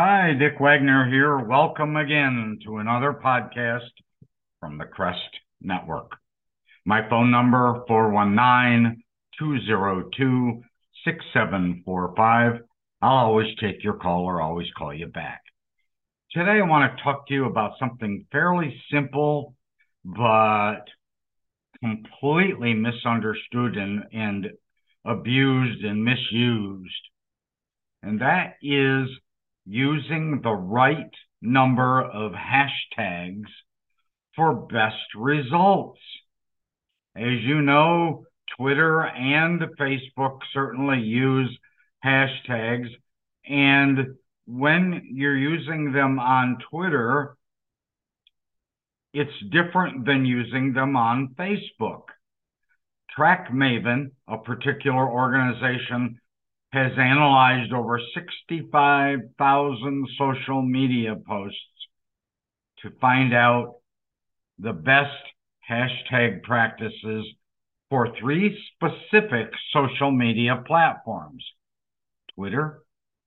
Hi, Dick Wagner here. Welcome again to another podcast from the Crest Network. My phone number 419-202-6745. I'll always take your call or always call you back. Today I want to talk to you about something fairly simple but completely misunderstood and, and abused and misused. And that is using the right number of hashtags for best results. As you know, Twitter and Facebook certainly use hashtags. And when you're using them on Twitter, it's different than using them on Facebook. TrackMaven, a particular organization has analyzed over 65,000 social media posts to find out the best hashtag practices for three specific social media platforms Twitter,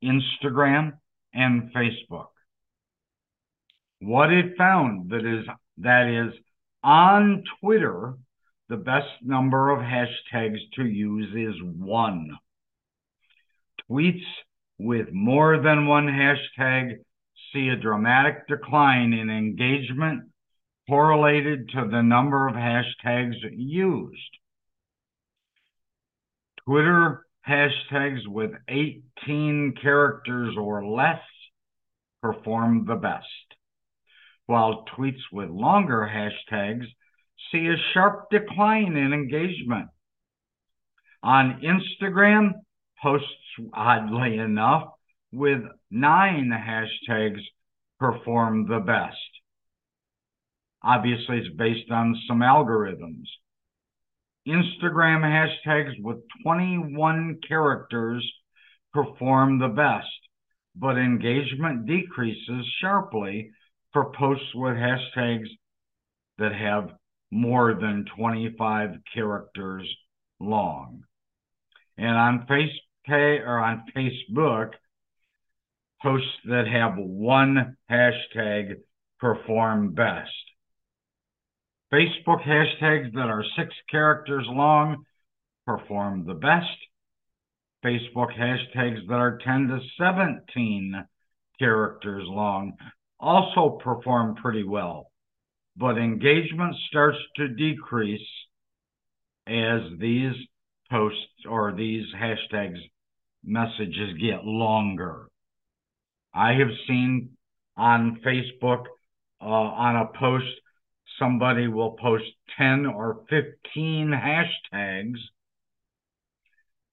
Instagram, and Facebook. What it found that is that is on Twitter, the best number of hashtags to use is one. Tweets with more than one hashtag see a dramatic decline in engagement correlated to the number of hashtags used. Twitter hashtags with 18 characters or less perform the best, while tweets with longer hashtags see a sharp decline in engagement. On Instagram, posts, oddly enough, with nine hashtags perform the best. Obviously, it's based on some algorithms. Instagram hashtags with 21 characters perform the best, but engagement decreases sharply for posts with hashtags that have more than 25 characters long. And on Facebook, or on Facebook, posts that have one hashtag perform best. Facebook hashtags that are six characters long perform the best. Facebook hashtags that are 10 to 17 characters long also perform pretty well, but engagement starts to decrease as these posts or these hashtags messages get longer. I have seen on Facebook uh, on a post, somebody will post 10 or 15 hashtags,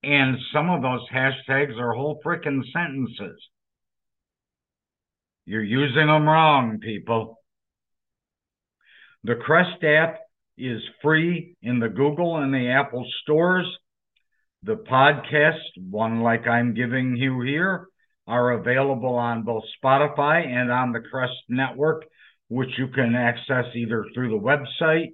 and some of those hashtags are whole freaking sentences. You're using them wrong, people. The Crest app is free in the Google and the Apple stores. The podcasts, one like I'm giving you here, are available on both Spotify and on the Crest Network, which you can access either through the website,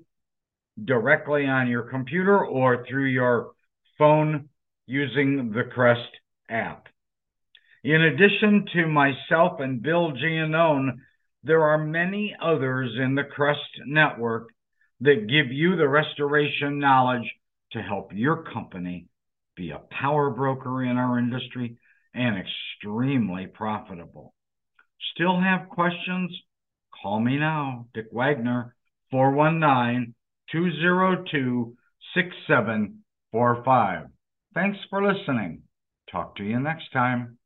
directly on your computer, or through your phone using the Crest app. In addition to myself and Bill Giannone, there are many others in the Crest Network that give you the restoration knowledge to help your company be a power broker in our industry and extremely profitable. Still have questions? Call me now, Dick Wagner, 419 202 6745. Thanks for listening. Talk to you next time.